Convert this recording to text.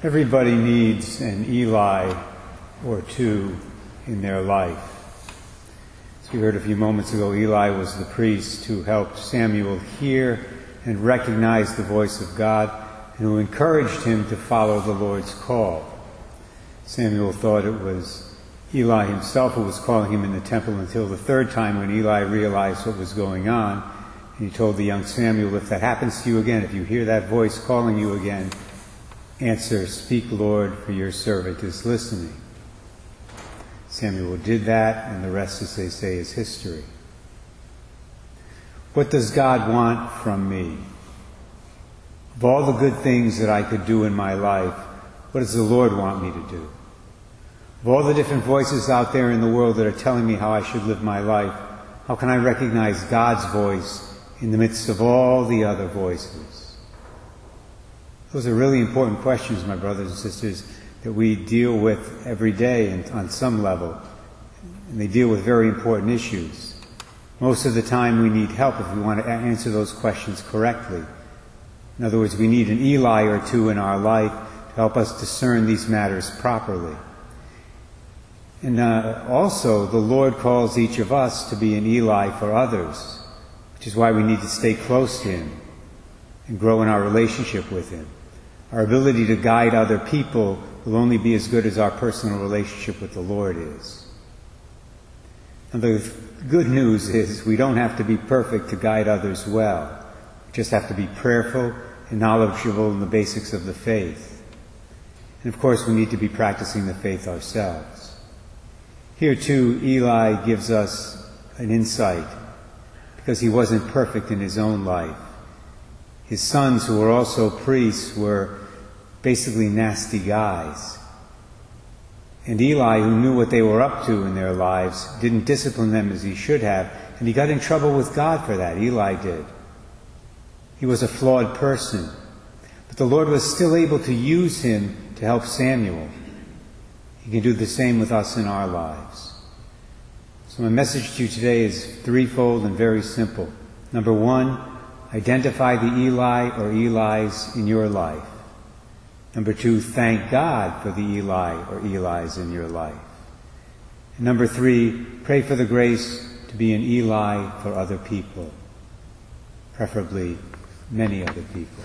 Everybody needs an Eli or two in their life. As we heard a few moments ago, Eli was the priest who helped Samuel hear and recognize the voice of God and who encouraged him to follow the Lord's call. Samuel thought it was Eli himself who was calling him in the temple until the third time when Eli realized what was going on. And he told the young Samuel, if that happens to you again, if you hear that voice calling you again, Answer, Speak, Lord, for your servant is listening. Samuel did that, and the rest, as they say, is history. What does God want from me? Of all the good things that I could do in my life, what does the Lord want me to do? Of all the different voices out there in the world that are telling me how I should live my life, how can I recognize God's voice in the midst of all the other voices? Those are really important questions, my brothers and sisters, that we deal with every day and on some level. And they deal with very important issues. Most of the time we need help if we want to answer those questions correctly. In other words, we need an Eli or two in our life to help us discern these matters properly. And uh, also, the Lord calls each of us to be an Eli for others, which is why we need to stay close to Him and grow in our relationship with Him. Our ability to guide other people will only be as good as our personal relationship with the Lord is. And the good news is we don't have to be perfect to guide others well. We just have to be prayerful and knowledgeable in the basics of the faith. And of course, we need to be practicing the faith ourselves. Here too, Eli gives us an insight because he wasn't perfect in his own life. His sons, who were also priests, were basically nasty guys. And Eli, who knew what they were up to in their lives, didn't discipline them as he should have, and he got in trouble with God for that. Eli did. He was a flawed person. But the Lord was still able to use him to help Samuel. He can do the same with us in our lives. So my message to you today is threefold and very simple. Number one, Identify the Eli or Eli's in your life. Number two, thank God for the Eli or Eli's in your life. And number three, pray for the grace to be an Eli for other people, preferably many other people.